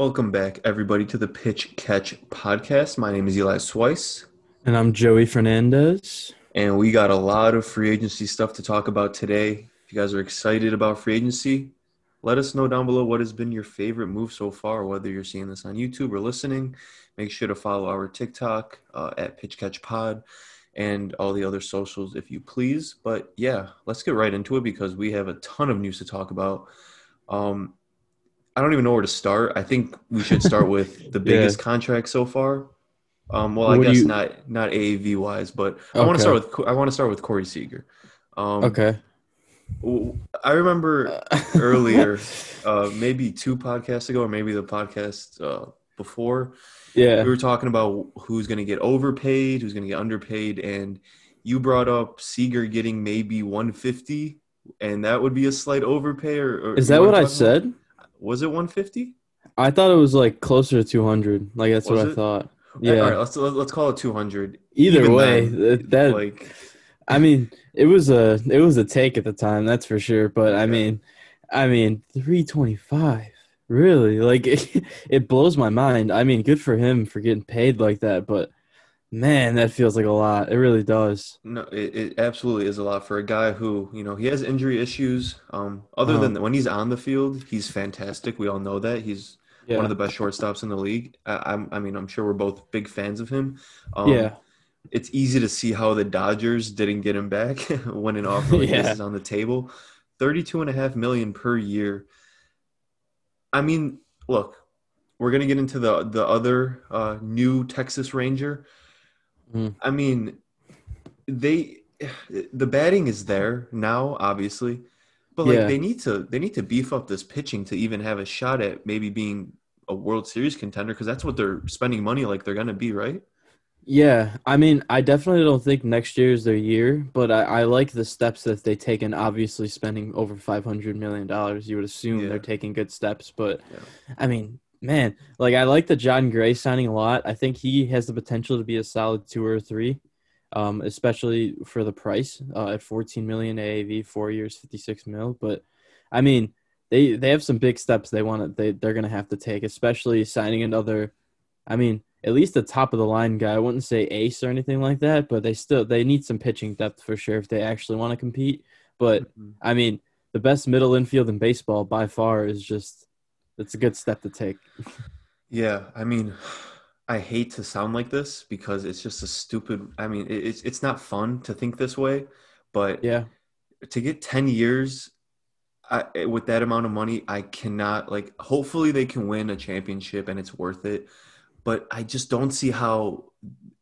Welcome back, everybody, to the Pitch Catch podcast. My name is Eli Swice, And I'm Joey Fernandez. and we got a lot of free agency stuff to talk about today. If you guys are excited about free agency, let us know down below what has been your favorite move so far, whether you're seeing this on YouTube or listening. Make sure to follow our TikTok uh, at Pitch Catch Pod and all the other socials if you please. But yeah, let's get right into it because we have a ton of news to talk about. Um, I don't even know where to start. I think we should start with the biggest contract so far. Um, well, I What do guess you- not not AAV wise, but I want to start with I want to start with Corey Seager. Um, Okay. I remember earlier, uh, maybe two podcasts ago, or maybe the podcast uh, before, yeah. we were talking about who's going to get overpaid, who's going to get underpaid, and you brought up Seager getting maybe 150, and that would be a slight overpay. Or, or Is that what I I'm about? Was it 150? I thought it was like closer to 200. Like that's Was what I thought. Yeah. right, let's let's call it 200. Either Even way, then, that, that like I mean, it was a it was a take at the time, that's for sure. But I Yeah. mean, I mean, 325. Really? Like it, it blows my mind. I mean, good for him for getting paid like that, but man, that feels like a lot. It really does. No, it, it absolutely is a lot for a guy who, you know, he has injury issues. Um, other Uh-huh. than when he's on the field, he's fantastic. We all know that. He's Yeah. one of the best shortstops in the league. I, I'm, I mean, I'm sure we're both big fans of him. Um, yeah. It's easy to see how the Dodgers didn't get him back when an offer like this is on the table. 32 and a half million per year. I mean, look, we're going to get into the, the other uh, new Texas Ranger. Mhm. I mean, they the batting is there now, obviously, but like Yeah. they need to they need to beef up this pitching to even have a shot at maybe being a World Series contender because that's what they're spending money like they're gonna be, right? Yeah, I mean, I definitely don't think next year is their year, but I, I like the steps that they take and obviously spending over five hundred million dollars. You would assume Yeah. they're taking good steps, but Yeah. I mean, man, like I like the Jon Gray signing a lot. I think he has the potential to be a solid two or three, um, especially for the price uh, at fourteen million AAV, four years, fifty six mil. But I mean, they they have some big steps they want to they they're gonna have to take, especially signing another. I mean, at least the top of the line guy. I wouldn't say ace or anything like that, but they still they need some pitching depth for sure if they actually want to compete. But I mean, the best middle infield in baseball by far is just it's a good step to take. Yeah, I mean, I hate to sound like this because it's just a stupid. I mean, it, it's it's not fun to think this way, but Yeah. to get 10 years I, eh, with that amount of money, I cannot like. Hopefully, they can win a championship and it's worth it. But I just don't see how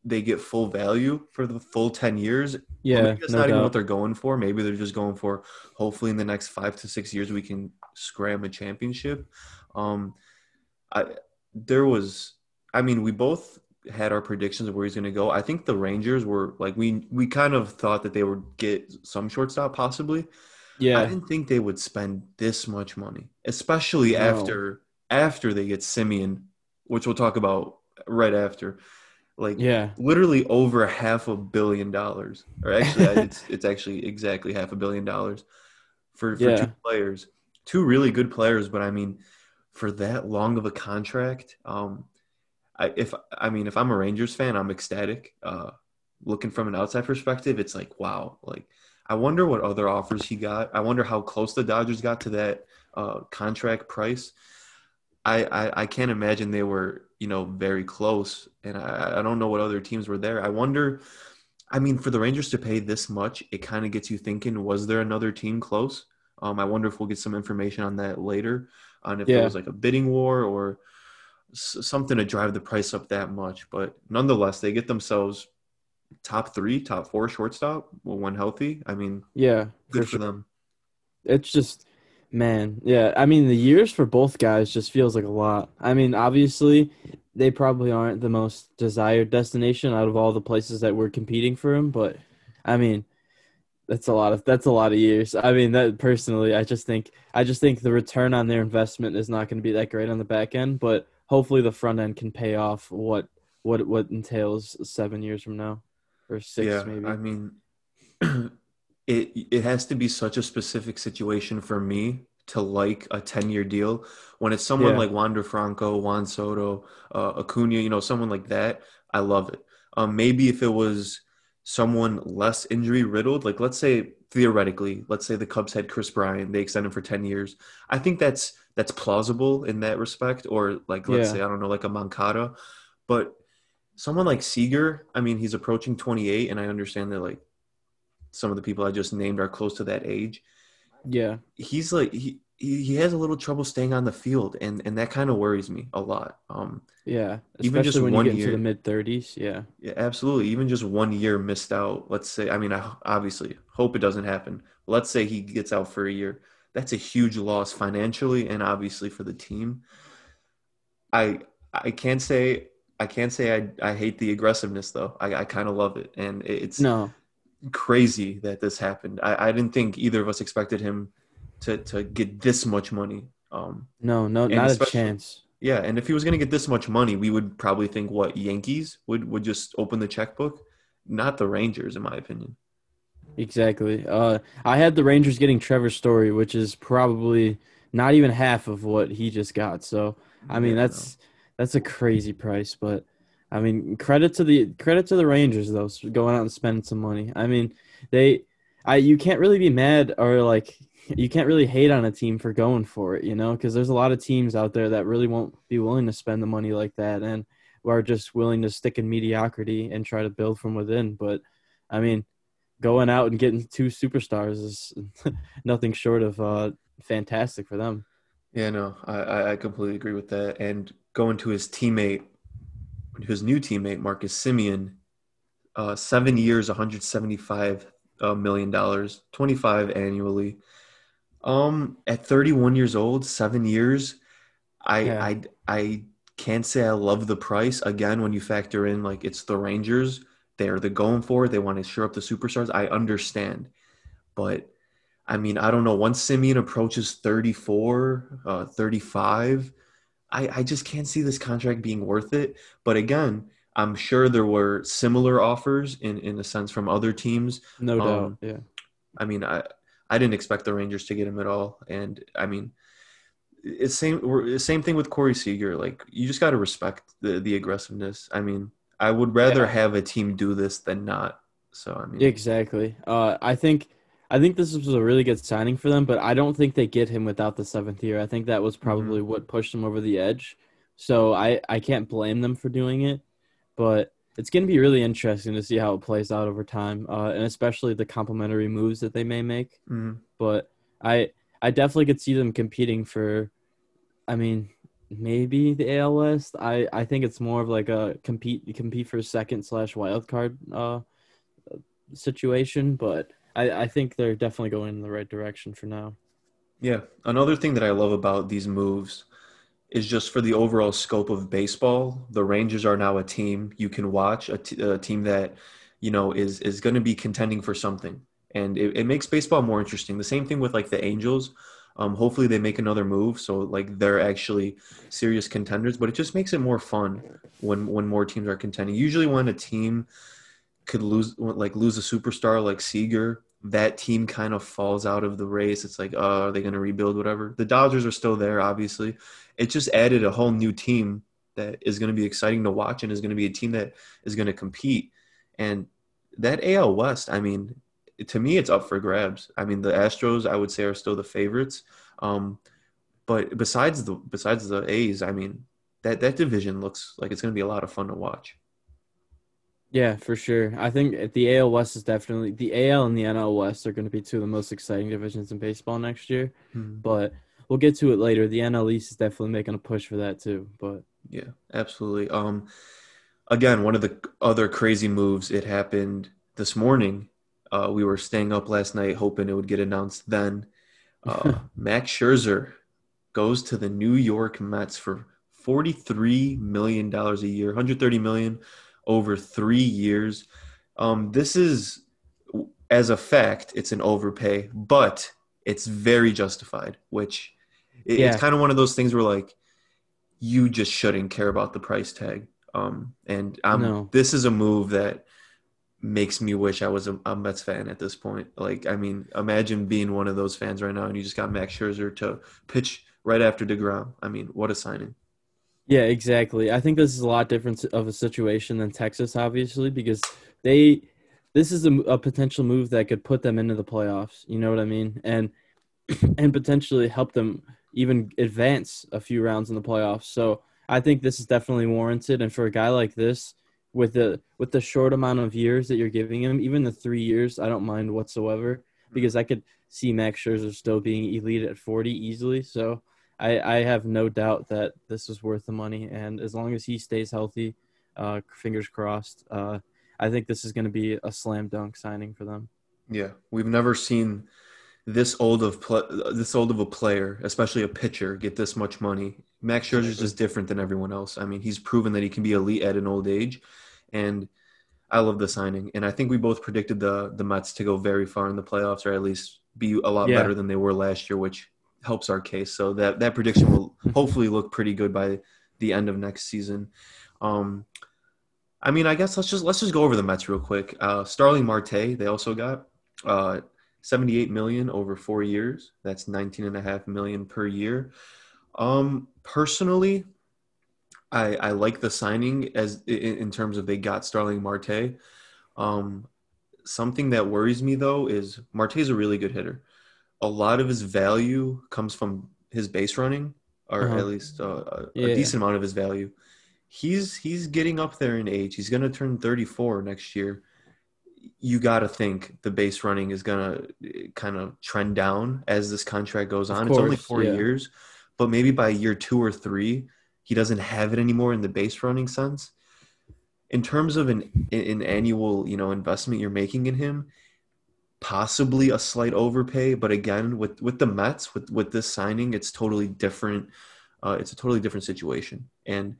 they get full value for the full 10 years. Yeah. maybe that's no not even what they're going for. Maybe they're just going for. Hopefully, in the next five to six years, we can scram a championship. Um, I there was. I mean, we both had our predictions of where he's going to go. I think the Rangers were like we we kind of thought that they would get some shortstop possibly. Yeah, I didn't think they would spend this much money, especially No. after after they get Semien, which we'll talk about right after. Like Yeah. literally over half a billion dollars, or actually, it's it's actually exactly half a billion dollars for for Yeah. two players, two really good players. But I mean, for that long of a contract, um, I if I mean if I'm a Rangers fan, I'm ecstatic. Uh, looking from an outside perspective, it's like wow, like I wonder what other offers he got. I wonder how close the Dodgers got to that uh, contract price. I, I I can't imagine they were you know very close, and I, I don't know what other teams were there. I wonder. I mean, for the Rangers to pay this much, it kind of gets you thinking: Was there another team close? Um, I wonder if we'll get some information on that later, on if there was like a bidding war or s- something to drive the price up that much. But nonetheless, they get themselves top three, top four shortstop when healthy. I mean, Yeah. good for for sure. them. It's just man, yeah. I mean, the years for both guys just feels like a lot. I mean, obviously, they probably aren't the most desired destination out of all the places that we're competing for him, but I mean, that's a lot of that's a lot of years. I mean, that personally, I just think I just think the return on their investment is not going to be that great on the back end, but hopefully the front end can pay off what what what entails 7 years from now or 6 yeah, maybe. I mean, it it has to be such a specific situation for me to like a 10 year deal. When it's someone Yeah. like Wander Franco, Juan Soto, uh, Acuna, you know, someone like that, I love it. Um, maybe if it was someone less injury riddled, like let's say theoretically, let's say the Cubs had Kris Bryant, they extend him for 10 years. I think that's that's plausible in that respect. Or like let's Yeah. say, I don't know, like a Moncada. But someone like Seager, I mean, he's approaching 28, and I understand that like some of the people I just named are close to that age Yeah. he's like he he he has a little trouble staying on the field, and and that kind of worries me a lot. Um, Yeah. Even just when one you get into year. the mid thirties. Yeah. yeah, absolutely. Even just one year missed out. Let's say, I mean, I obviously hope it doesn't happen. Let's say he gets out for a year. That's a huge loss financially and obviously for the team. I I can't say I can't say I I hate the aggressiveness though. I I kind of love it, and it's No. crazy that this happened. I I didn't think either of us expected him to to get this much money. Um, No. No. Not a chance. Yeah, and if he was going to get this much money, we would probably think what Yankees would would just open the checkbook, not the Rangers, in my opinion. Exactly. Uh, I had the Rangers getting Trevor Story, which is probably not even half of what he just got. So I mean, Yeah, that's that's a crazy price. But I mean, credit to the credit to the Rangers though, for going out and spending some money. I mean, they, I you can't really be mad or like you can't really hate on a team for going for it, you know, because there's a lot of teams out there that really won't be willing to spend the money like that and are just willing to stick in mediocrity and try to build from within. But I mean, going out and getting two superstars is nothing short of uh, fantastic for them. Yeah, no, I- I completely agree with that. And going to his teammate, his new teammate Marcus Semien, uh, seven years, 175 uh, million dollars, 25 annually. Um, at 31 years old, seven years, I Yeah. I I can't say I love the price. Again, when you factor in like it's the Rangers, they're the going for it. They want to shore up the superstars. I understand, but I mean, I don't know. Once Semien approaches 34, uh, 35, I, I just can't see this contract being worth it. But again, I'm sure there were similar offers in, in a sense from other teams. No doubt. Um, Yeah. I mean, I, I didn't expect the Rangers to get him at all. And I mean, it's same same thing with Corey Seager. Like you just got to respect the the aggressiveness. I mean, I would rather Yeah. have a team do this than not. So I mean, Exactly. Uh, I think I think this was a really good signing for them, but I don't think they get him without the seventh year. I think that was probably what pushed them over the edge. So I I can't blame them for doing it, but it's going to be really interesting to see how it plays out over time, uh, and especially the complementary moves that they may make. mhm. But I I definitely could see them competing for. I mean, maybe the AL West. I I think it's more of like a compete compete for second slash wild card uh situation, but I I think they're definitely going in the right direction for now. Yeah. Another thing that I love about these moves is just for the overall scope of baseball. The Rangers are now a team you can watch, a, t- a team that, you know, is is going to be contending for something. And it, it makes baseball more interesting. The same thing with like the Angels. Um, hopefully they make another move so like they're actually serious contenders, but it just makes it more fun when when more teams are contending. Usually when a team could lose like lose a superstar like Seager, that team kind of falls out of the race. It's like, uh, are they going to rebuild? Whatever. The Dodgers are still there, obviously. It just added a whole new team that is going to be exciting to watch and is going to be a team that is going to compete. And that AL West, I mean, to me, it's up for grabs. I mean, the Astros, I would say, are still the favorites. Um, but besides the besides the A's, I mean, that that division looks like it's going to be a lot of fun to watch. Yeah, for sure. I think the AL West is definitely the AL and the NL West are going to be two of the most exciting divisions in baseball next year. But we'll get to it later. The NL East is definitely making a push for that too. But Yeah, absolutely. Um, again, one of the other crazy moves. It happened this morning. Uh, we were staying up last night hoping it would get announced then. Uh, Max Scherzer goes to the New York Mets for forty-three million dollars a year, hundred thirty million over three years. Um, this is, as a fact, it's an overpay, but it's very justified. Which it- Yeah. it's kind of one of those things where like you just shouldn't care about the price tag. Um, and um, No. this is a move that makes me wish I was a, a, Mets fan at this point. Like, I mean, imagine being one of those fans right now, and you just got Max Scherzer to pitch right after deGrom. I mean, what a signing! Yeah, exactly. I think this is a lot different of a situation than Texas, obviously, because they this is a, a potential move that could put them into the playoffs. You know what I mean? And and potentially help them even advance a few rounds in the playoffs. So I think this is definitely warranted. And for a guy like this, with the with the short amount of years that you're giving him, even the three years, I don't mind whatsoever because I could see Max Scherzer still being elite at 40 easily. So I, I have no doubt that this is worth the money. And as long as he stays healthy, uh, fingers crossed, uh, I think this is going to be a slam dunk signing for them. Yeah, we've never seen this old of pl- this old of a player, especially a pitcher, get this much money. Max Scherzer is just different than everyone else. I mean, he's proven that he can be elite at an old age, and I love the signing. And I think we both predicted the the Mets to go very far in the playoffs, or at least be a lot yeah. better than they were last year, which helps our case. So that that prediction will hopefully look pretty good by the end of next season. Um, I mean, I guess let's just let's just go over the Mets real quick. Uh, Starling Marte, they also got. Uh, 78 million over four years. That's 19 and a half million per year. Um, personally, I, I like the signing as in, in terms of they got Starling Marte. Um, something that worries me though is Marte is a really good hitter. A lot of his value comes from his base running, or uh-huh. at least uh, a, yeah. a decent amount of his value. He's he's getting up there in age. He's going to turn 34 next year you got to think the base running is going to kind of trend down as this contract goes on. Course, it's only four yeah. years, but maybe by year two or three, he doesn't have it anymore in the base running sense. In terms of an an annual, you know, investment you're making in him, possibly a slight overpay. But again, with with the Mets, with with this signing, it's totally different. Uh, it's a totally different situation, and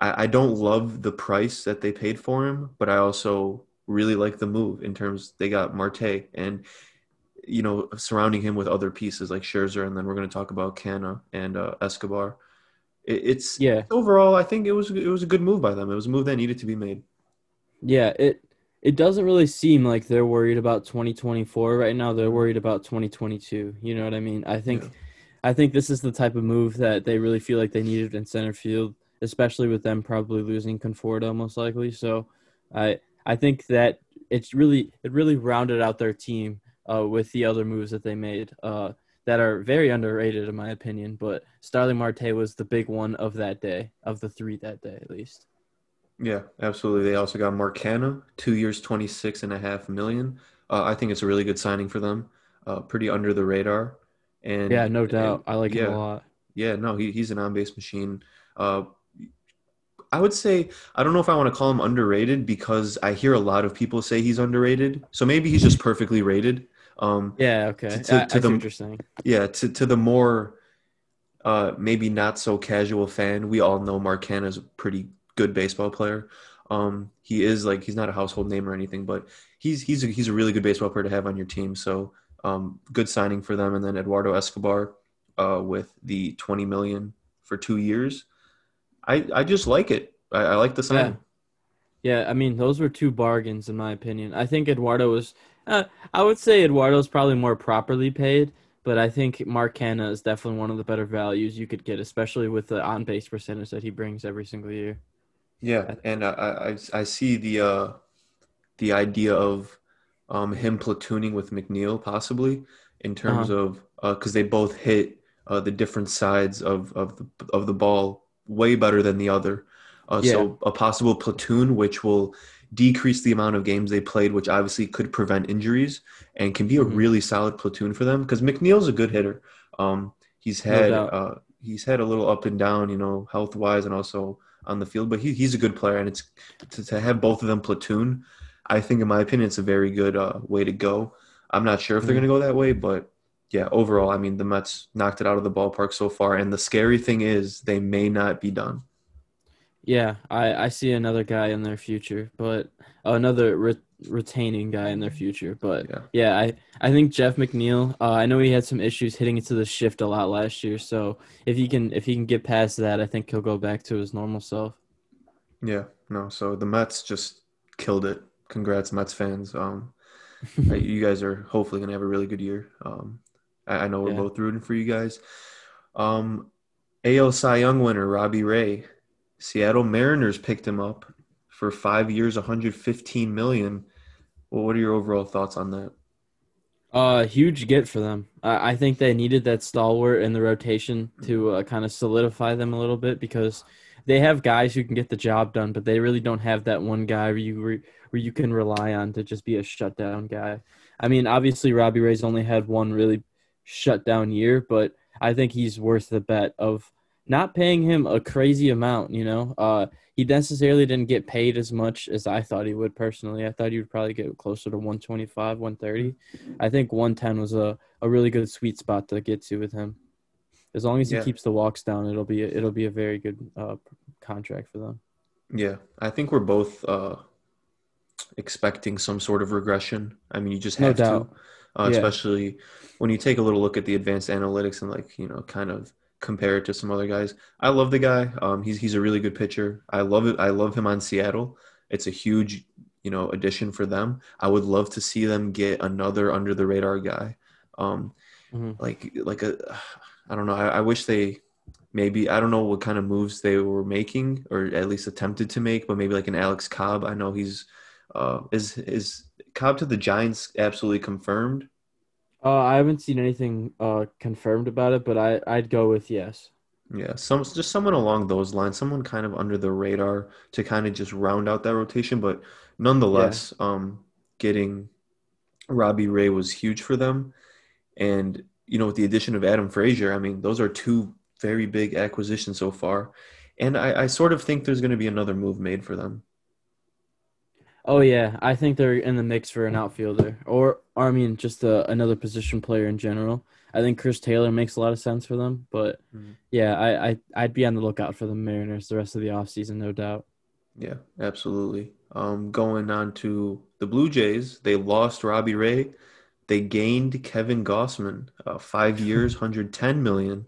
I, I don't love the price that they paid for him, but I also really like the move in terms they got Marte and you know surrounding him with other pieces like Scherzer and then we're going to talk about Canha and uh, Escobar. It, it's yeah. Overall, I think it was it was a good move by them. It was a move that needed to be made. Yeah, it it doesn't really seem like they're worried about 2024 right now. They're worried about 2022. You know what I mean? I think yeah. I think this is the type of move that they really feel like they needed in center field, especially with them probably losing Conforto most likely. So I I think that it's really it really rounded out their team uh, with the other moves that they made uh, that are very underrated in my opinion. But Starling Marte was the big one of that day, of the three that day at least. Yeah, absolutely. They also got Mark Canha, two years, twenty six and a half million. Uh, I think it's a really good signing for them. Uh, pretty under the radar. And yeah, no doubt, and, I like yeah, him a lot. Yeah, no, he, he's an on base machine. Uh, I would say I don't know if I want to call him underrated because I hear a lot of people say he's underrated. So maybe he's just perfectly rated. Um, yeah. Okay. To, to, to the yeah to to the more uh, maybe not so casual fan, we all know Mark Canha is a pretty good baseball player. Um, he is like he's not a household name or anything, but he's he's a, he's a really good baseball player to have on your team. So um, good signing for them. And then Eduardo Escobar uh, with the twenty million for two years. I I just like it. I, I like the sign. Yeah. yeah, I mean those were two bargains in my opinion. I think Eduardo was. Uh, I would say Eduardo's probably more properly paid, but I think Mark Canha is definitely one of the better values you could get, especially with the on base percentage that he brings every single year. Yeah, and I I, I see the uh, the idea of um, him platooning with McNeil possibly in terms uh-huh. of because uh, they both hit uh, the different sides of of the of the ball way better than the other. Uh, yeah. So a possible platoon, which will decrease the amount of games they played, which obviously could prevent injuries and can be a mm-hmm. really solid platoon for them. Because McNeil's a good hitter. Um, he's had no uh, he's had a little up and down, you know, health wise and also on the field, but he, he's a good player. And it's to, to, have both of them platoon. I think, in my opinion, it's a very good uh, way to go. I'm not sure if they're mm-hmm. going to go that way, but yeah, overall, I mean, the Mets knocked it out of the ballpark so far. And the scary thing is, they may not be done. Yeah, I, I see another guy in their future, but oh, another re- retaining guy in their future. But yeah, yeah I, I think Jeff McNeil. Uh, I know he had some issues hitting into the shift a lot last year. So if he can if he can get past that, I think he'll go back to his normal self. Yeah, no. So the Mets just killed it, congrats, Mets fans. Um, you guys are hopefully gonna have a really good year. Um, I, I know we're Yeah. both rooting for you guys. Um, AL Cy Young winner Robbie Ray, Seattle Mariners picked him up for five years, 115 million. Well, what are your overall thoughts on that? Uh, huge get for them. I, I think they needed that stalwart in the rotation to uh, kind of solidify them a little bit because they have guys who can get the job done, but they really don't have that one guy where you where, where you can rely on to just be a shutdown guy. I mean, obviously Robbie Ray's only had one really shutdown year, but I think he's worth the bet of not paying him a crazy amount. You know, uh, he necessarily didn't get paid as much as I thought he would personally. I thought he would probably get closer to 125, 130. I think 110 was a, a really good sweet spot to get to with him. As long as he Yeah. keeps the walks down, it'll be it'll be a very good uh, contract for them. Yeah, I think we're both uh, expecting some sort of regression. I mean, you just No have doubt. to, uh, Yeah. especially when you take a little look at the advanced analytics and like you know, kind of compare it to some other guys. I love the guy. Um, he's he's a really good pitcher. I love it. I love him on Seattle. It's a huge you know addition for them. I would love to see them get another under the radar guy. Um, Mhm. like like a I don't know. I, I wish they maybe I don't know what kind of moves they were making or at least attempted to make, but maybe like an Alex Cobb. I know he's uh is is Cobb to the Giants absolutely confirmed. Uh, I haven't seen anything uh, confirmed about it, but I I'd go with yes. Yeah, some just someone along those lines, someone kind of under the radar to kind of just round out that rotation, but nonetheless, um getting Robbie Ray was huge for them. And you know, with the addition of Adam Frazier, I mean, those are two very big acquisitions so far. And I, I sort of think there's going to be another move made for them. Oh yeah, I think they're in the mix for an outfielder, or, or I mean, just a, another position player in general. I think Chris Taylor makes a lot of sense for them, but Mhm. yeah, I, I I'd be on the lookout for the Mariners the rest of the offseason, no doubt. Yeah, absolutely. Um, going on to the Blue Jays, they lost Robbie Ray. They gained Kevin Gausman, uh, five years, 110 million.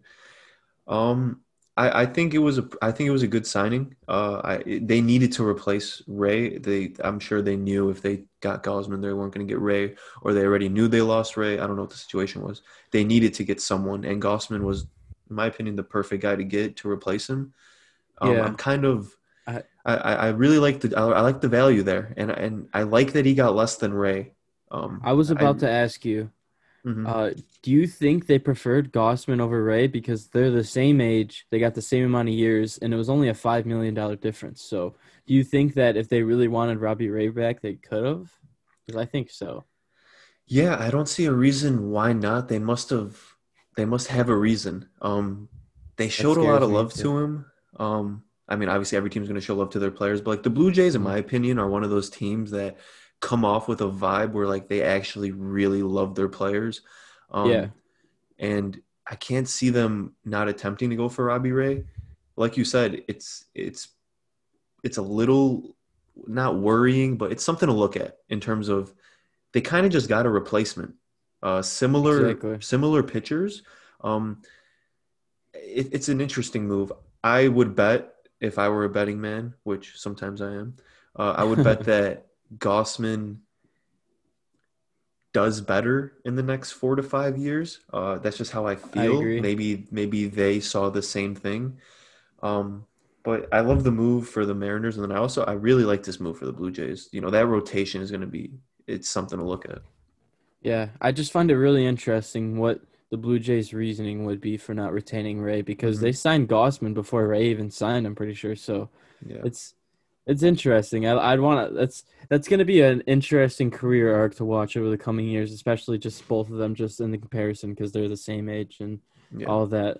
Um, I, I think it was a I think it was a good signing. Uh, I they needed to replace Ray. They I'm sure they knew if they got Gausman, they weren't going to get Ray, or they already knew they lost Ray. I don't know what the situation was. They needed to get someone, and Gausman was, in my opinion, the perfect guy to get to replace him. Um, Yeah. I'm kind of I- I, I really like the I, I like the value there, and and I like that he got less than Ray. Um, I was about to ask you, mhm. uh, do you think they preferred Gausman over Ray because they're the same age, they got the same amount of years, and it was only a five million dollar difference? So, do you think that if they really wanted Robbie Ray back, they could have? Because I think so. Yeah, I don't see a reason why not. They must have they must have a reason. Um they showed a lot of love too. to him. Um I mean, obviously every team's going to show love to their players, but like the Blue Jays in my opinion are one of those teams that come off with a vibe where like they actually really love their players. Um Yeah. and I can't see them not attempting to go for Robbie Ray. Like you said, it's it's it's a little not worrying, but it's something to look at in terms of they kind of just got a replacement. Uh, similar Exactly. similar pitchers. Um, it, it's an interesting move. I would bet if I were a betting man, which sometimes I am, uh, I would bet that Gausman does better in the next four to five years. Uh, that's just how I feel. agree. Maybe maybe they saw the same thing. Um, but I love the move for the Mariners, and then I also I really like this move for the Blue Jays. You know that rotation is going to be it's something to look at. Yeah, I just find it really interesting what the Blue Jays' reasoning would be for not retaining Ray because Mhm. they signed Gausman before Ray even signed. I'm pretty sure. So Yeah, it's it's interesting. I, I'd want to. That's that's going to be an interesting career arc to watch over the coming years, especially just both of them, just in the comparison because they're the same age and yeah, all that.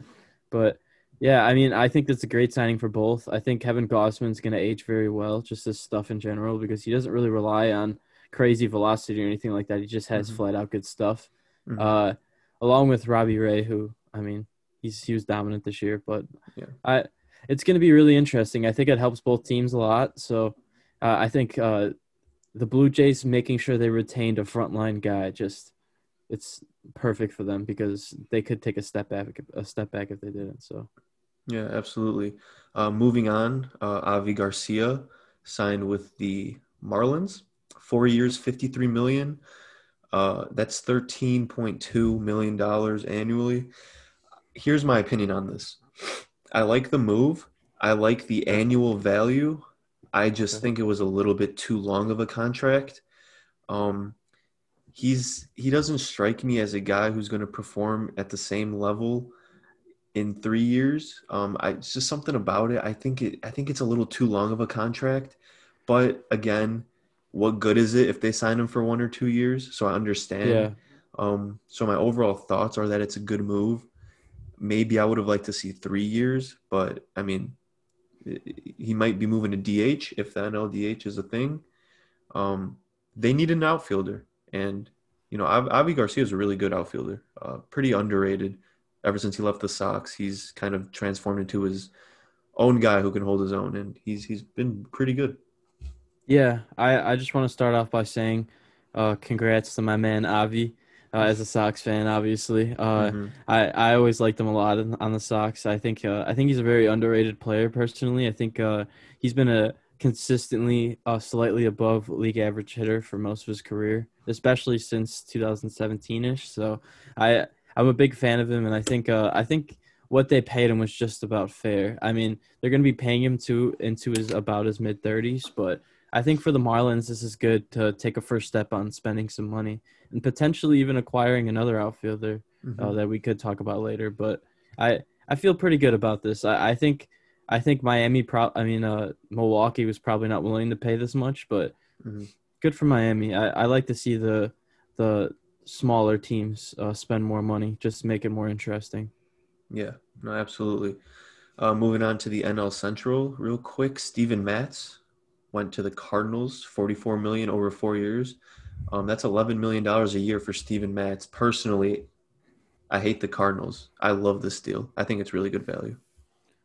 But yeah, I mean, I think that's a great signing for both. I think Kevin Gausman's going to age very well, just this stuff in general, because he doesn't really rely on crazy velocity or anything like that. He just has Mhm. flat out good stuff. Mhm. Uh, along with Robbie Ray, who I mean, he's he was dominant this year, but Yeah. I it's going to be really interesting. I think it helps both teams a lot. So uh, I think uh, the Blue Jays making sure they retained a frontline guy just it's perfect for them because they could take a step back a step back if they didn't. So yeah, absolutely. Uh, moving on, uh, Avi Garcia signed with the Marlins. four years, fifty-three million. Uh, that's thirteen point two million dollars annually. Here's my opinion on this. I like the move. I like the annual value. I just think it was a little bit too long of a contract. Um, he's he doesn't strike me as a guy who's going to perform at the same level in three years. Um, I, it's just something about it. I think it. I think it's a little too long of a contract. But again, what good is it if they sign him for one or two years? So I understand. Yeah. Um, so my overall thoughts are that it's a good move. Maybe I would have liked to see three years, but I mean, he might be moving to DH if the NLDH is a thing. Um, they need an outfielder, and you know, Avi Garcia is a really good outfielder, uh, pretty underrated. Ever since he left the Sox, he's kind of transformed into his own guy who can hold his own, and he's he's been pretty good. Yeah, I, I just want to start off by saying, uh, congrats to my man Avi. Uh, as a Sox fan, obviously, uh, mm-hmm. I, I always liked him a lot on the Sox. I think uh, I think he's a very underrated player. Personally, I think uh, he's been a consistently uh, slightly above league average hitter for most of his career, especially since 2017 ish. So I I'm a big fan of him, and I think uh, I think what they paid him was just about fair. I mean, they're going to be paying him to into his about his mid 30s, but I think for the Marlins, this is good to take a first step on spending some money and potentially even acquiring another outfielder uh, mm-hmm. uh, that we could talk about later. But I I feel pretty good about this. I, I think I think Miami pro I mean uh, Milwaukee was probably not willing to pay this much, but mm-hmm. good for Miami. I, I like to see the the smaller teams uh, spend more money, just make it more interesting. Yeah, no, absolutely. Uh, moving on to the NL Central, real quick. Steven Matz went to the Cardinals, 44 million over four years. Um, that's 11 million dollars a year for Steven Matz. Personally, I hate the Cardinals. I love this deal. I think it's really good value.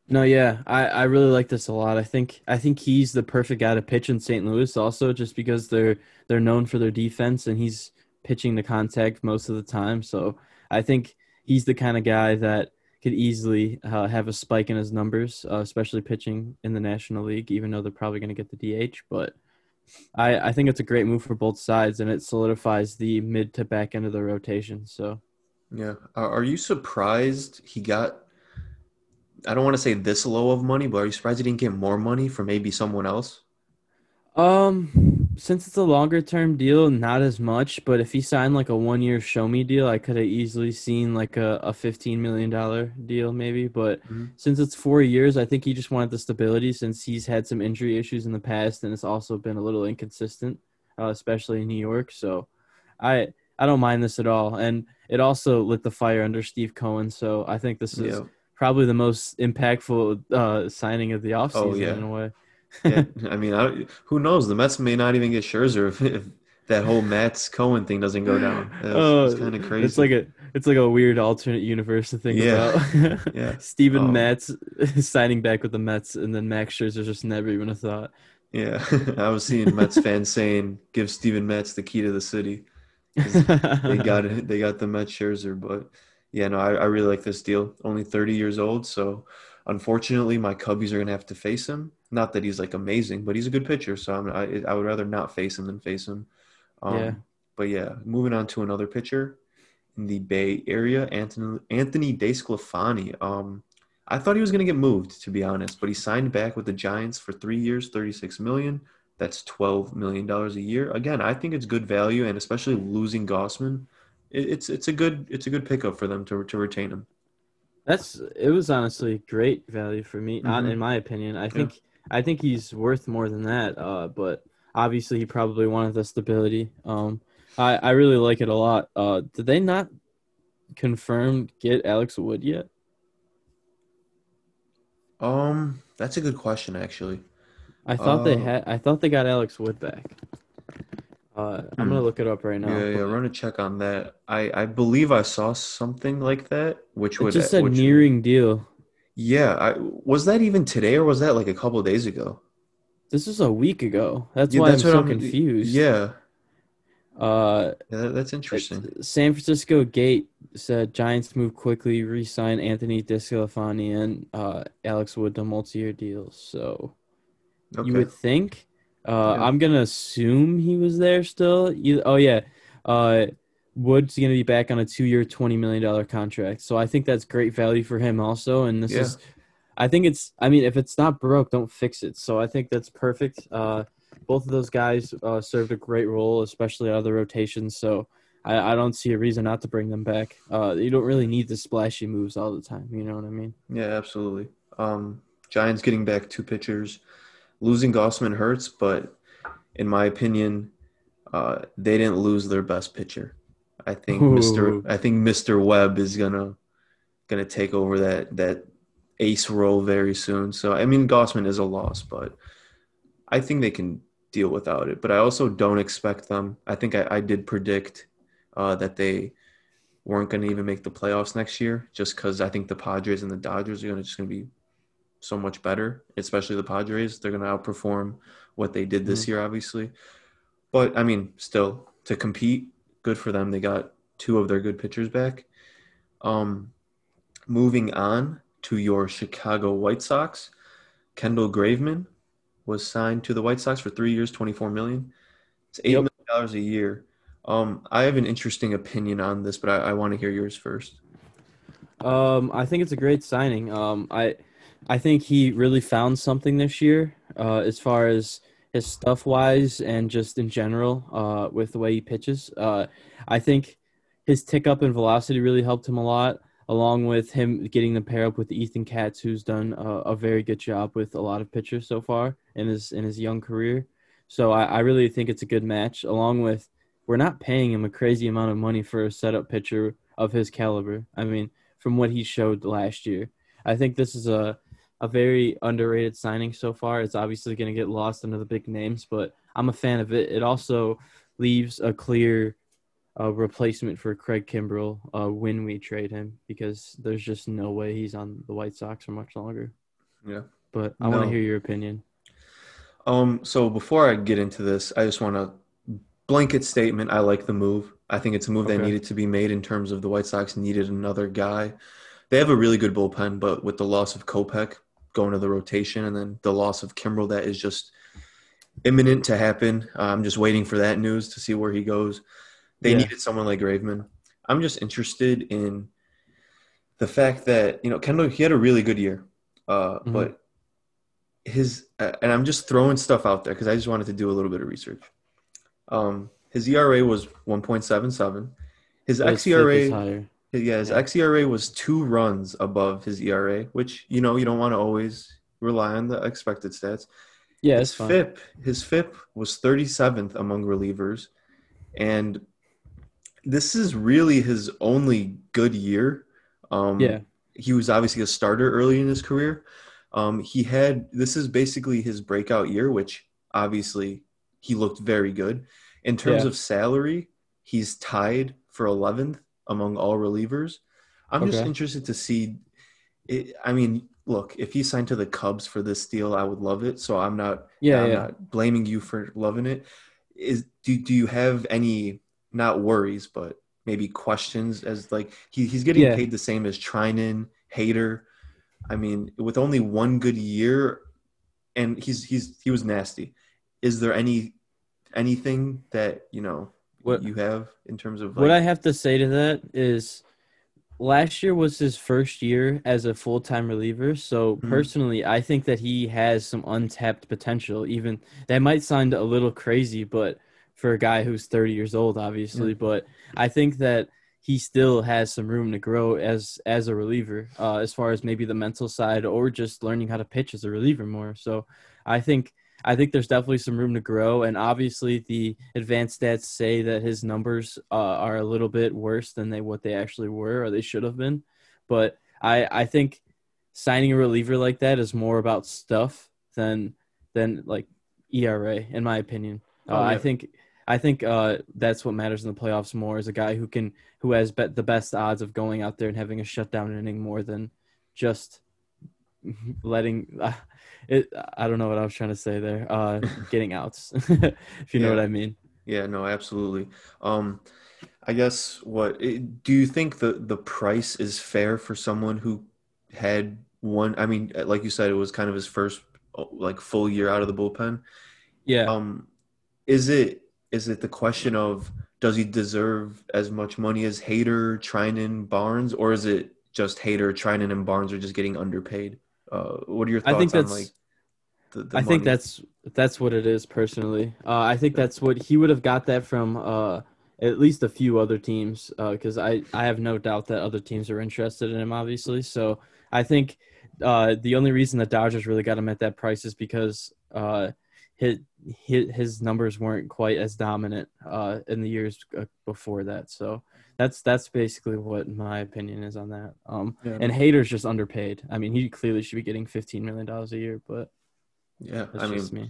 No, yeah, I, I really like this a lot. I think I think he's the perfect guy to pitch in St. Louis, also just because they're they're known for their defense, and he's pitching the contact most of the time. So I think he's the kind of guy that could easily uh, have a spike in his numbers, uh, especially pitching in the National League, even though they're probably going to get the DH. But I, I think it's a great move for both sides, and it solidifies the mid to back end of the rotation. So, yeah, are you surprised he got? I don't want to say this low of money, but are you surprised he didn't get more money from maybe someone else? Um, since it's a longer term deal, not as much. But if he signed like a one year show me deal, I could have easily seen like a, a fifteen million dollar deal maybe. But mm-hmm. since it's four years, I think he just wanted the stability since he's had some injury issues in the past and it's also been a little inconsistent, uh, especially in New York. So I I don't mind this at all. And it also lit the fire under Steve Cohen. So I think this is yeah. probably the most impactful uh, signing of the offseason oh, yeah. in a way yeah, I mean, I who knows? The Mets may not even get Scherzer if, if that whole Matz Cohen thing doesn't go down. It's, oh, it's kind of crazy. It's like a it's like a weird alternate universe to think yeah. about. yeah, Steven um, signing back with the Mets, and then Max Scherzer just never even a thought. Yeah, I was seeing Mets fans saying, "Give Steven Matz the key to the city." they got it. They got the Mets Scherzer, but yeah, no, I, I really like this deal. Only 30 years old, so unfortunately, my Cubbies are gonna have to face him. Not that he's like amazing, but he's a good pitcher. So I'm, I, I would rather not face him than face him. Um, yeah. But yeah, moving on to another pitcher in the Bay Area, Anthony Anthony DeSclafani. Um, I thought he was going to get moved, to be honest, but he signed back with the Giants for three years, thirty-six million. That's twelve million dollars a year. Again, I think it's good value, and especially losing Gausman, it, it's it's a good it's a good pickup for them to to retain him. That's it was honestly great value for me, mm-hmm. in my opinion. I think I think he's worth more than that. Uh, but obviously, he probably wanted the stability. Um, I I really like it a lot. Uh, did they not confirm get Alex Wood yet? Um, that's a good question, actually. I thought uh, they had. I thought they got Alex Wood back. Uh, I'm gonna hmm. look it up right now. Yeah, yeah. Run a check on that. I I believe I saw something like that, which would just a nearing deal. Yeah, I, was that even today or was that like a couple days ago? This is a week ago. That's yeah, why that's I'm so I'm, confused. Yeah. Uh, yeah, that's interesting. San Francisco Gate said Giants move quickly, re-sign Anthony DeSclafani and uh, Alex Wood to multi-year deals. So okay. you would think Uh, Yeah. I'm gonna assume he was there still. You, oh yeah, uh, Wood's gonna be back on a two-year, twenty million dollar contract. So I think that's great value for him also. And this Yeah. is, I think it's. I mean, if it's not broke, don't fix it. So I think that's perfect. Uh, both of those guys uh, served a great role, especially out of the rotations. So I, I don't see a reason not to bring them back. Uh, you don't really need the splashy moves all the time. You know what I mean? Yeah, absolutely. Um, Giants getting back two pitchers, losing Gausman hurts, but in my opinion, uh, they didn't lose their best pitcher. I think Mr. I think Mr. Webb is gonna gonna take over that that ace role very soon. So I mean, Gausman is a loss, but I think they can deal without it. But I also don't expect them. I think I, I did predict uh, that they weren't going to even make the playoffs next year, just because I think the Padres and the Dodgers are going to just going to be so much better, especially the Padres. They're going to outperform what they did this Mhm. year, obviously. But I mean, still to compete, good for them. They got two of their good pitchers back. Um, moving on to your Chicago White Sox, Kendall Graveman was signed to the White Sox for three years, twenty-four million. It's eight million dollars a year. Um, I have an interesting opinion on this, but I, I want to hear yours first. Um, I think it's a great signing. Um, I, I think he really found something this year, uh, as far as his stuff wise and just in general, uh, with the way he pitches. Uh, I think his tick up in velocity really helped him a lot, along with him getting the pair up with Ethan Katz, who's done a, a very good job with a lot of pitchers so far in his in his young career. So I, I really think it's a good match. Along with, we're not paying him a crazy amount of money for a setup pitcher of his caliber. I mean from what he showed last year. I think this is a a very underrated signing so far. It's obviously going to get lost under the big names, but I'm a fan of it. It also leaves a clear uh, replacement for Craig Kimbrel uh, when we trade him because there's just no way he's on the White Sox for much longer. Yeah. But I want to hear your opinion. Um, so before I get into this, I just want to blanket statement. I like the move. I think it's a move that needed to be made in terms of the White Sox needed another guy. They have a really good bullpen, but with the loss of Kopech going to the rotation and then the loss of Kimbrel, that is just imminent to happen. Uh, I'm just waiting for that news to see where he goes. They Yeah. needed someone like Graveman. I'm just interested in the fact that you know Kendall he had a really good year, uh, Mhm. but his uh, and I'm just throwing stuff out there because I just wanted to do a little bit of research. Um, his ERA was 1.77. His xERA, higher. Yeah, his xERA was two runs above his ERA, which you know you don't want to always rely on the expected stats. Yeah, his fine. FIP, his FIP was 37th among relievers, and this is really his only good year. Um, Yeah. he was obviously a starter early in his career. Um, he had this is basically his breakout year, which obviously he looked very good. In terms Yeah. of salary, he's tied for 11th among all relievers. I'm just interested to see. It, I mean, look, if he signed to the Cubs for this deal, I would love it. So I'm not. Yeah, I'm yeah. not blaming you for loving it. Is do do you have any not worries, but maybe questions as like he, he's getting Yeah. paid the same as Treinen, Hader. I mean, with only one good year, and he's he's he was nasty. Is there any anything that you know What- you have in terms of What I have to say to that is last year was his first year as a full time reliever. So Mhm. personally, I think that he has some untapped potential. Even that might sound a little crazy, but for a guy who's 30 years old, obviously, but I think that he still has some room to grow as as a reliever, uh, as far as maybe the mental side or just learning how to pitch as a reliever more. So I think I think there's definitely some room to grow, and obviously the advanced stats say that his numbers uh, are a little bit worse than they what they actually were or they should have been. But I I think signing a reliever like that is more about stuff than than like ERA, in my opinion. Uh, Oh, I think I think uh, that's what matters in the playoffs more is a guy who can who has bet the best odds of going out there and having a shutdown inning more than just letting uh, it. I don't know what I was trying to say there. Uh, getting outs, if you know what I mean. Yeah, no, absolutely. Um, I guess what eh, do you think the the price is fair for someone who had one? I mean, like you said, it was kind of his first oh, like full year out of the bullpen. Yeah. Um, is it is it the question of does he deserve as much money as Hader, Treinen, Barnes, or is it just Hader, Treinen, and Barnes are just getting underpaid? Uh, what are your thoughts I think on that's like? The, the I think that's that's what it is personally. Uh, I think that's what he would have got that from uh, at least a few other teams because I I have no doubt that other teams are interested in him obviously. So I think uh, the only reason the Dodgers really got him at that price is because uh, his his, numbers weren't quite as dominant uh, in the years uh, before that. So that's that's basically what my opinion is on that. Um, Yeah, and Hader's just underpaid. I mean, he clearly should be getting fifteen million dollars a year, but yeah, that's I mean, me.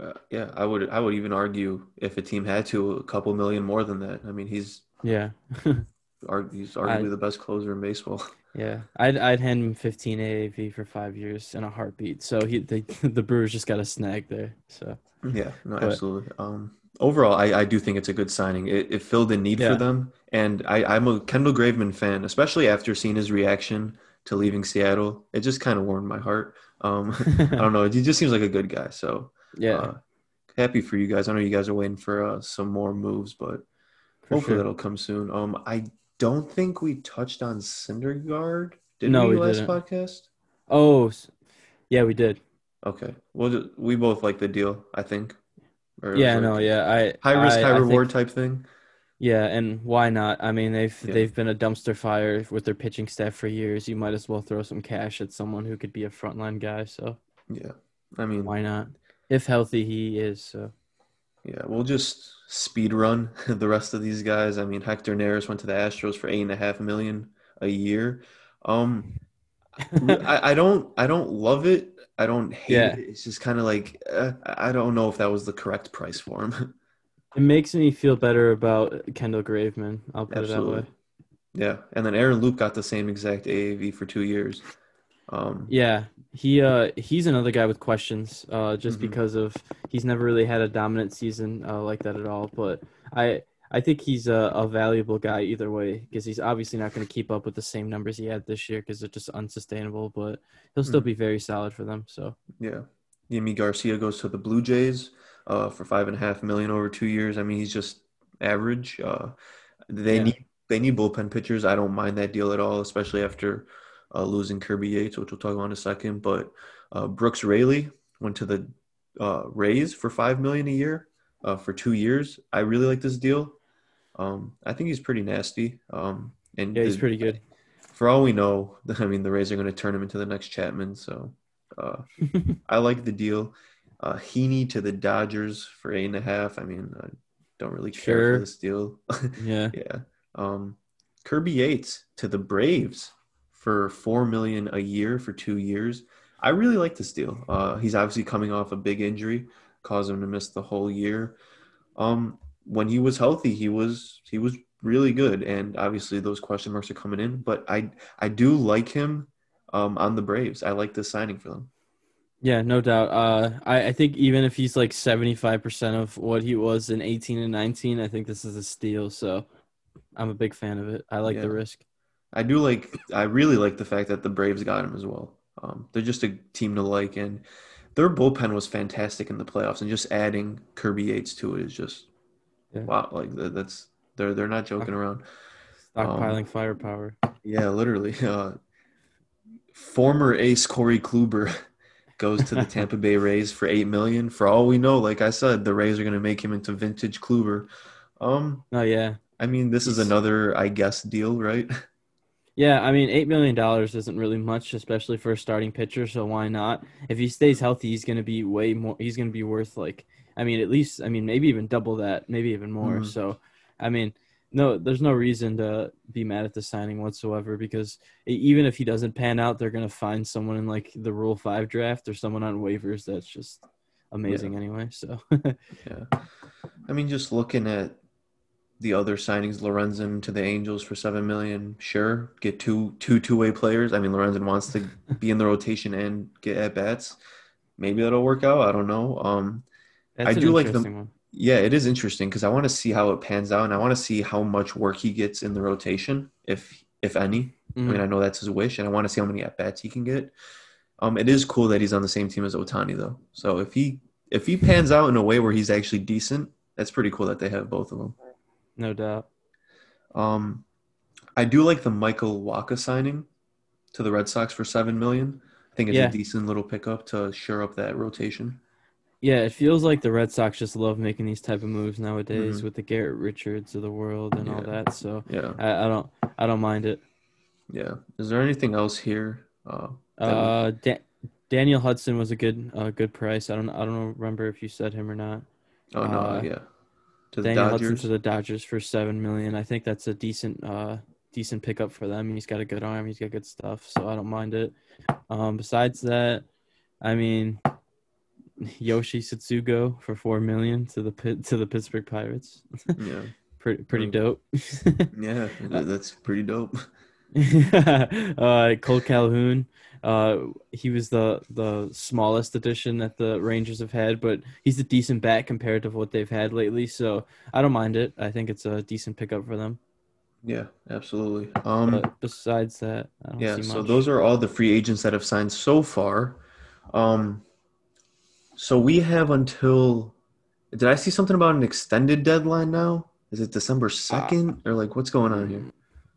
uh, yeah, I would I would even argue if a team had to a couple million more than that. I mean, he's Yeah, arg- he's arguably the best closer in baseball. yeah. I'd I'd hand him 15 AAV for five years in a heartbeat. So he the the Brewers just got a snag there. So Yeah, no, But- absolutely. Um, overall, I, I do think it's a good signing. It, it filled a need Yeah. for them, and I, I'm a Kendall Graveman fan, especially after seeing his reaction to leaving Seattle. It just kind of warmed my heart. Um, I don't know. He just seems like a good guy. So yeah, uh, happy for you guys. I know you guys are waiting for uh, some more moves, but for hopefully sure. that'll come soon. Um, I don't think we touched on Syndergaard. Did No, we, we last didn't. podcast? Oh, yeah, we did. Okay. Well, we both like the deal. I think. Or it was Yeah, like no, yeah. I High risk, I- high I think- reward type thing. Yeah, and why not? I mean, they've Yeah. they've been a dumpster fire with their pitching staff for years. You might as well throw some cash at someone who could be a frontline guy. So Yeah. I mean, why not? If healthy, he is. So yeah, we'll just speed run the rest of these guys. I mean, Hector Neris went to the Astros for eight and a half million a year. Um, I, I don't, I don't love it. I don't hate Yeah. it. It's just kind of like uh, I don't know if that was the correct price for him. it makes me feel better about Kendall Graveman. I'll put it that way. yeah, and then Aaron Loup got the same exact AAV for two years. Um, Yeah, he uh he's another guy with questions. Uh, just Mhm. because of he's never really had a dominant season uh, like that at all. But I I think he's a, a valuable guy either way because he's obviously not going to keep up with the same numbers he had this year because they're just unsustainable. But he'll still Mhm. be very solid for them. So Yeah. Yimi Garcia goes to the Blue Jays uh, for five and a half million over two years. I mean, he's just average. Uh, they Yeah. need they need bullpen pitchers. I don't mind that deal at all, especially after uh, losing Kirby Yates, which we'll talk about in a second. But uh, Brooks Raley went to the uh, Rays for five million a year uh, for two years. I really like this deal. Um, I think he's pretty nasty. Um, and yeah, he's the- pretty good. For all we know, I mean, the Rays are going to turn him into the next Chapman. So. Uh, I like the deal. Uh, Heaney to the Dodgers for eight and a half. I mean, I don't really care Sure. for this deal. yeah, yeah. Um, Kirby Yates to the Braves for four million a year for two years. I really like this deal. Uh, he's obviously coming off a big injury, caused him to miss the whole year. Um, when he was healthy, he was he was really good, and obviously those question marks are coming in. But I I do like him um, on the Braves. I like this signing for them. yeah, no doubt. Uh, I I think even if he's like seventy five percent of what he was in eighteen and nineteen, I think this is a steal. So I'm a big fan of it. I like the risk. I do like. I really like the fact that the Braves got him as well. Um, they're just a team to like, and their bullpen was fantastic in the playoffs. And just adding Kirby Yates to it is just Yeah. wow. Like that's they're they're not joking around. Stockpiling Um, firepower. Yeah, literally. Uh, former ace Corey Kluber goes to the Tampa Bay Rays for eight million. For all we know, like I said, the Rays are going to make him into vintage Kluber. Um, Oh yeah, I mean, this is another, I guess, deal, right? Yeah, I mean, eight million dollars isn't really much, especially for a starting pitcher. So why not? If he stays healthy, he's going to be way more. He's going to be worth like, I mean, at least, I mean, maybe even double that, maybe even more. Mhm. So, I mean, no, there's no reason to be mad at the signing whatsoever because even if he doesn't pan out, they're going to find someone in like the Rule Five draft or someone on waivers that's just amazing anyway. So, Yeah. I mean, just looking at the other signings, Lorenzen to the Angels for seven million. Sure, get two two two way players. I mean, Lorenzen wants to be in the rotation and get at bats. Maybe that'll work out. I don't know. Um, that's I do like the- one. yeah, it is interesting because I want to see how it pans out, and I want to see how much work he gets in the rotation, if if any. I Mhm. mean, I know that's his wish, and I want to see how many at bats he can get. Um, it is cool that he's on the same team as Ohtani, though. So if he if he pans out in a way where he's actually decent, that's pretty cool that they have both of them. No doubt. Um, I do like the Michael Wacha signing to the Red Sox for seven million. I think it's Yeah. a decent little pickup to shore up that rotation. Yeah, it feels like the Red Sox just love making these type of moves nowadays Mhm. with the Garrett Richards of the world and all that. So Yeah, I, I don't I don't mind it. yeah. Is there anything else here? Uh, Uh, da- Daniel Hudson was a good uh, good price. I don't I don't remember if you said him or not. oh no, Uh, yeah. To the Daniel Hudson to the Dodgers for seven million. I think that's a decent uh decent pickup for them. He's got a good arm. He's got good stuff, so I don't mind it. Um, besides that, I mean, Yoshi Tsutsugo for four million to the Pit to the Pittsburgh Pirates. yeah, pretty pretty Mm. dope. yeah. That's pretty dope. uh, Cole Calhoun. Uh, he was the the smallest addition that the Rangers have had, but he's a decent bat compared to what they've had lately. So I don't mind it. I think it's a decent pickup for them. Yeah, absolutely. Um, But besides that, I don't yeah. So those are all the free agents that have signed so far. Um, so we have until. Did I see something about an extended deadline now? Is it December second or like what's going on here?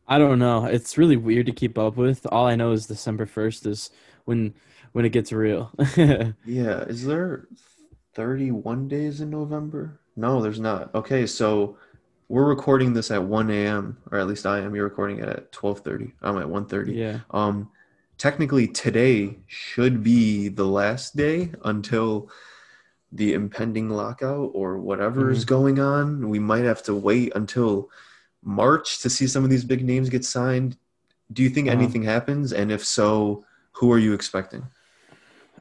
I don't know. It's really weird to keep up with. All I know is December first is when when it gets real. Yeah, is there 31 days in November? No, there's not. Okay, so we're recording this at 1 a.m. or at least I am. You're recording it at 12:30. I'm at 1:30. yeah. Um, technically today should be the last day until the impending lockout or whatever is going on. We might have to wait until March to see some of these big names get signed. Do you think Uh-huh. anything happens? And if so, who are you expecting?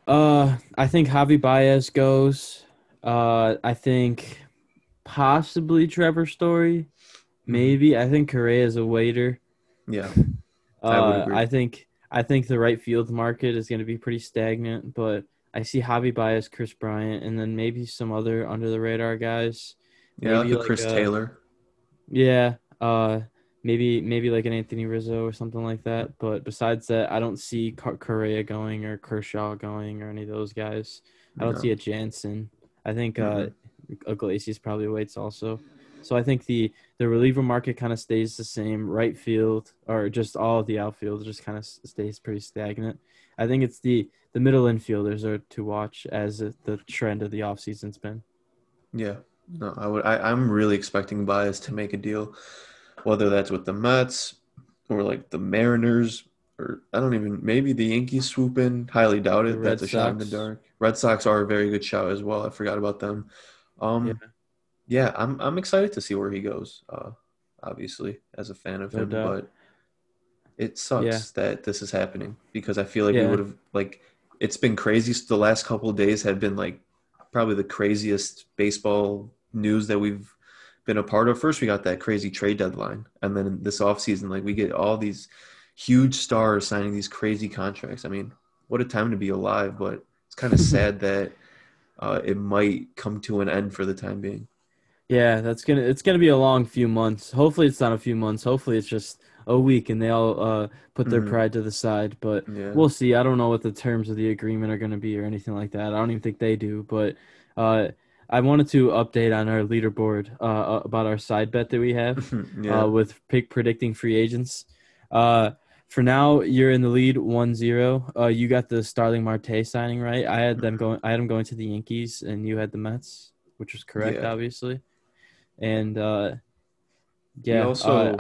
Uh, I think Javi Baez goes. Uh, I think possibly Trevor Story. Mm-hmm. Maybe I think Correa is a waiter. Yeah. I would Uh, agree. I think I think the right field market is going to be pretty stagnant, but I see Javi Baez, Kris Bryant, and then maybe some other under the radar guys. Yeah, Maybe like Chris uh, Taylor. Yeah, uh, maybe maybe like an Anthony Rizzo or something like that. But besides that, I don't see Correa going or Kershaw going or any of those guys. I don't No. see a Jansen. I think uh, Iglesias probably waits also. So I think the the reliever market kind of stays the same. Right field or just all of the outfield just kind of stays pretty stagnant. I think it's the the middle infielders are to watch as the trend of the offseason's been. Yeah. No, I would. I, I'm really expecting Baez to make a deal, whether that's with the Mets or like the Mariners or I don't even maybe the Yankees swoop in. Highly doubt it. That's a shot in the dark. Red Sox are a very good shout as well. I forgot about them. Um, Yeah. yeah, I'm I'm excited to see where he goes. Uh, obviously as a fan of No him, doubt. but it sucks Yeah. that this is happening because I feel like we would have like it's been crazy. The last couple of days have been like probably the craziest baseball news that we've been a part of. First, we got that crazy trade deadline, and then this offseason, like we get all these huge stars signing these crazy contracts. I mean, what a time to be alive! But it's kind of sad that uh, it might come to an end for the time being. Yeah, that's gonna it's gonna be a long few months. Hopefully, it's not a few months. Hopefully, it's just a week and they all uh, put their Mhm. pride to the side. But Yeah, we'll see. I don't know what the terms of the agreement are gonna be or anything like that. I don't even think they do. But uh, I wanted to update on our leaderboard uh, about our side bet that we have yeah, uh, with pick predicting free agents. Uh, for now, you're in the lead 1-0. Uh, you got the Starling Marte signing right. I had them going. I had them going to the Yankees, and you had the Mets, which was correct, Yeah. obviously. And uh, we yeah, also uh,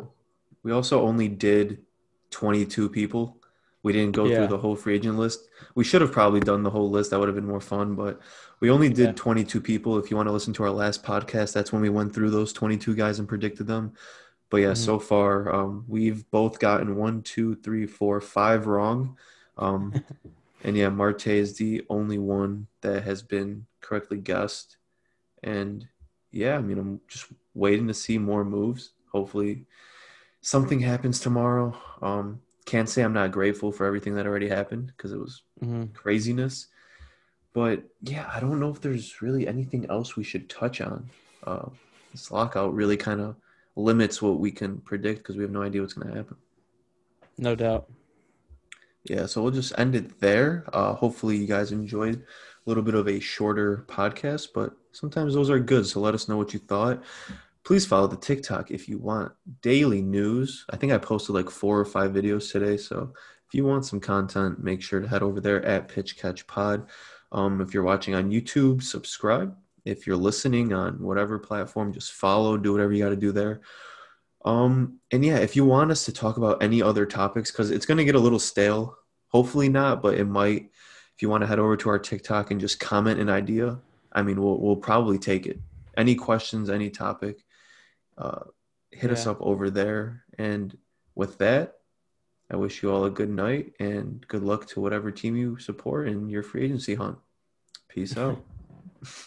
we also only did 22 people. We didn't go Yeah. through the whole free agent list. We should have probably done the whole list. That would have been more fun, but we only did Yeah. 22 people. If you want to listen to our last podcast, that's when we went through those 22 guys and predicted them. But yeah, Mhm. so far um, we've both gotten one, two, three, four, five wrong. Um, and yeah, Marte is the only one that has been correctly guessed. And yeah, I mean, I'm just waiting to see more moves. Hopefully, something happens tomorrow. Um, can't say I'm not grateful for everything that already happened because it was mhm. craziness. But yeah, I don't know if there's really anything else we should touch on. Uh, this lockout really kind of limits what we can predict because we have no idea what's going to happen. no doubt. yeah, so we'll just end it there. Uh, hopefully, you guys enjoyed a little bit of a shorter podcast, but sometimes those are good. So let us know what you thought. Please follow the TikTok if you want daily news. I think I posted like four or five videos today. So if you want some content, make sure to head over there at Pitch Catch Pod. Um, if you're watching on YouTube, subscribe. If you're listening on whatever platform, just follow, do whatever you got to do there. Um, and yeah, if you want us to talk about any other topics, because it's going to get a little stale, hopefully not, but it might. If you want to head over to our TikTok and just comment an idea, I mean, we'll, we'll probably take it. Any questions, any topic, uh, hit us up over there. And with that, I wish you all a good night and good luck to whatever team you support in your free agency hunt. Peace out.